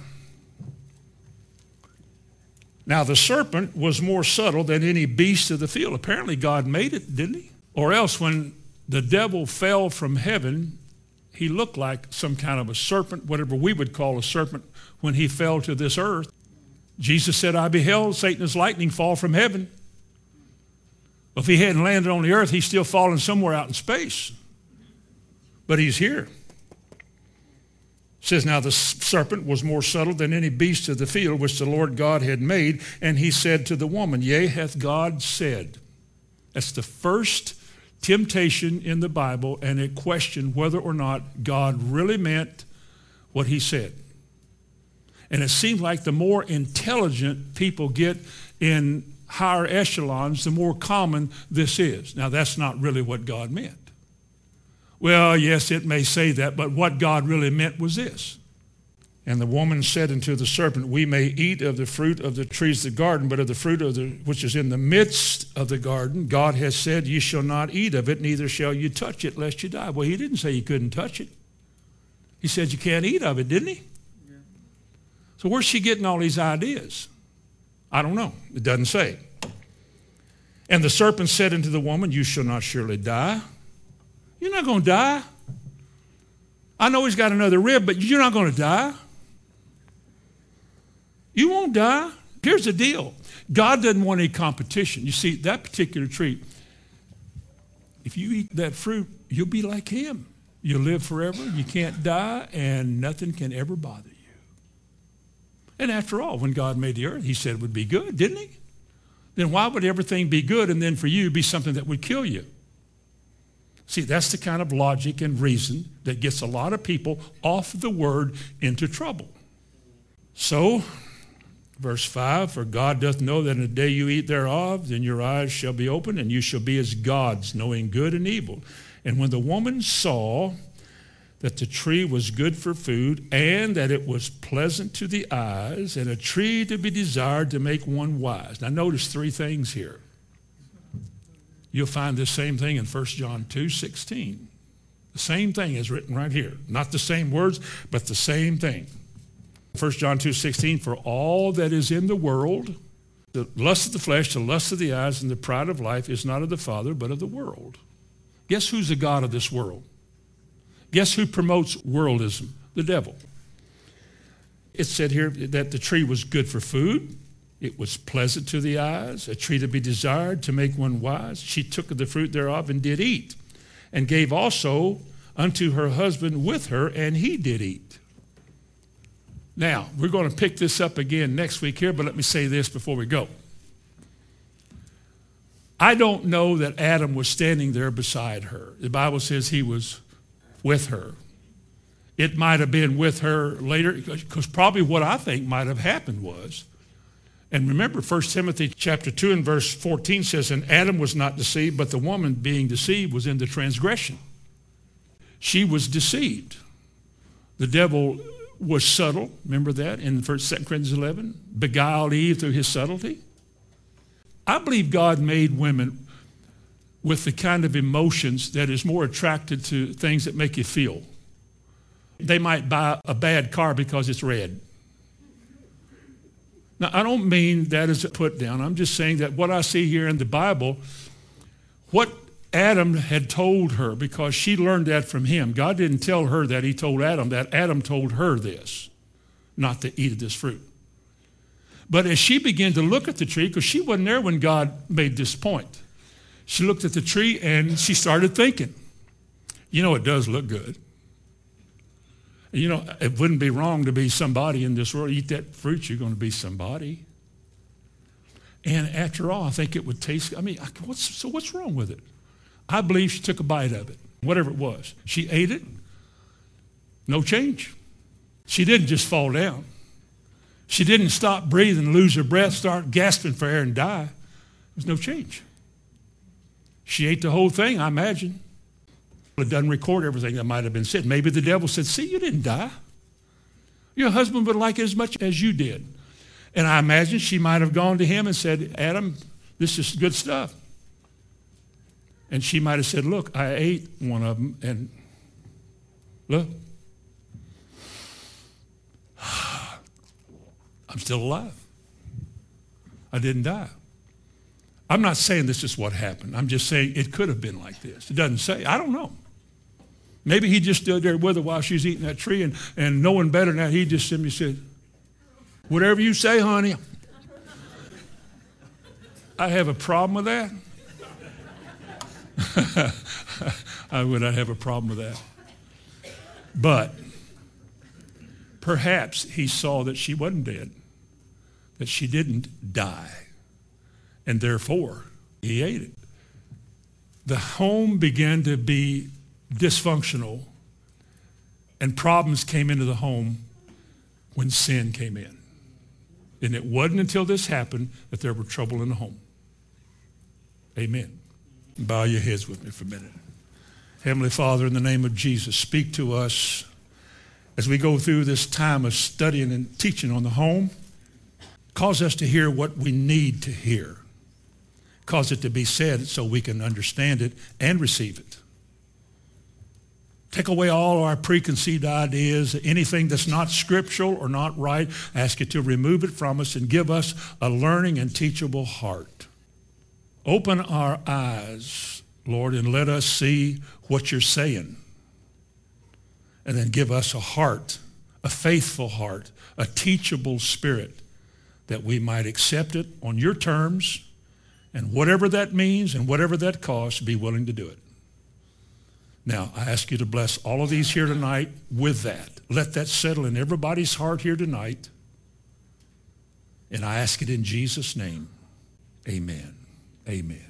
Now, the serpent was more subtle than any beast of the field. Apparently, God made it, didn't he? Or else, when the devil fell from heaven, he looked like some kind of a serpent, whatever we would call a serpent, when he fell to this earth. Jesus said, I beheld Satan as lightning fall from heaven. If he hadn't landed on the earth, he's still falling somewhere out in space. But he's here says now the serpent was more subtle than any beast of the field which the lord god had made and he said to the woman yea hath god said that's the first temptation in the bible and it questioned whether or not god really meant what he said. And it seems like the more intelligent people get in higher echelons the more common this is. Now that's not really what god meant well, yes, it may say that, but what God really meant was this. And the woman said unto the serpent, We may eat of the fruit of the trees of the garden, but of the fruit of the, which is in the midst of the garden, God has said, You shall not eat of it, neither shall you touch it, lest you die. Well, he didn't say you couldn't touch it. He said you can't eat of it, didn't he? Yeah. So where's she getting all these ideas? I don't know. It doesn't say. And the serpent said unto the woman, You shall not surely die. You're not going to die. I know he's got another rib, but you're not going to die. You won't die. Here's the deal God doesn't want any competition. You see, that particular tree, if you eat that fruit, you'll be like him. You'll live forever, you can't die, and nothing can ever bother you. And after all, when God made the earth, he said it would be good, didn't he? Then why would everything be good and then for you be something that would kill you? See, that's the kind of logic and reason that gets a lot of people off the word into trouble. So, verse 5 For God doth know that in the day you eat thereof, then your eyes shall be opened, and you shall be as gods, knowing good and evil. And when the woman saw that the tree was good for food, and that it was pleasant to the eyes, and a tree to be desired to make one wise. Now, notice three things here. You'll find this same thing in 1 John 2 16. The same thing is written right here. Not the same words, but the same thing. 1 John 2 16, for all that is in the world, The lust of the flesh, the lust of the eyes, and the pride of life is not of the Father, but of the world. Guess who's the God of this world? Guess who promotes worldism? The devil. It said here that the tree was good for food. It was pleasant to the eyes, a tree to be desired, to make one wise. She took of the fruit thereof and did eat, and gave also unto her husband with her, and he did eat. Now, we're going to pick this up again next week here, but let me say this before we go. I don't know that Adam was standing there beside her. The Bible says he was with her. It might have been with her later, because probably what I think might have happened was, and remember 1 Timothy chapter 2 and verse 14 says, And Adam was not deceived, but the woman being deceived was in the transgression. She was deceived. The devil was subtle. Remember that in 1 2 Corinthians 11? Beguiled Eve through his subtlety. I believe God made women with the kind of emotions that is more attracted to things that make you feel. They might buy a bad car because it's red. Now, I don't mean that as a put down. I'm just saying that what I see here in the Bible, what Adam had told her because she learned that from him. God didn't tell her that, he told Adam that. Adam told her this, not to eat of this fruit. But as she began to look at the tree, because she wasn't there when God made this point, she looked at the tree and she started thinking, you know, it does look good. You know, it wouldn't be wrong to be somebody in this world. Eat that fruit, you're going to be somebody. And after all, I think it would taste, I mean, what's, so what's wrong with it? I believe she took a bite of it, whatever it was. She ate it, no change. She didn't just fall down. She didn't stop breathing, lose her breath, start gasping for air and die. There's no change. She ate the whole thing, I imagine. It doesn't record everything that might have been said. Maybe the devil said, See, you didn't die. Your husband would like it as much as you did. And I imagine she might have gone to him and said, Adam, this is good stuff. And she might have said, Look, I ate one of them, and look, [SIGHS] I'm still alive. I didn't die. I'm not saying this is what happened. I'm just saying it could have been like this. It doesn't say. I don't know. Maybe he just stood there with her while she was eating that tree, and, and knowing better than that, he just simply said, Whatever you say, honey. I have a problem with that. [LAUGHS] I would not have a problem with that. But perhaps he saw that she wasn't dead, that she didn't die, and therefore he ate it. The home began to be dysfunctional, and problems came into the home when sin came in. And it wasn't until this happened that there were trouble in the home. Amen. Bow your heads with me for a minute. Heavenly Father, in the name of Jesus, speak to us as we go through this time of studying and teaching on the home. Cause us to hear what we need to hear. Cause it to be said so we can understand it and receive it. Take away all our preconceived ideas, anything that's not scriptural or not right. Ask you to remove it from us and give us a learning and teachable heart. Open our eyes, Lord, and let us see what you're saying. And then give us a heart, a faithful heart, a teachable spirit that we might accept it on your terms and whatever that means and whatever that costs, be willing to do it. Now, I ask you to bless all of these here tonight with that. Let that settle in everybody's heart here tonight. And I ask it in Jesus' name. Amen. Amen.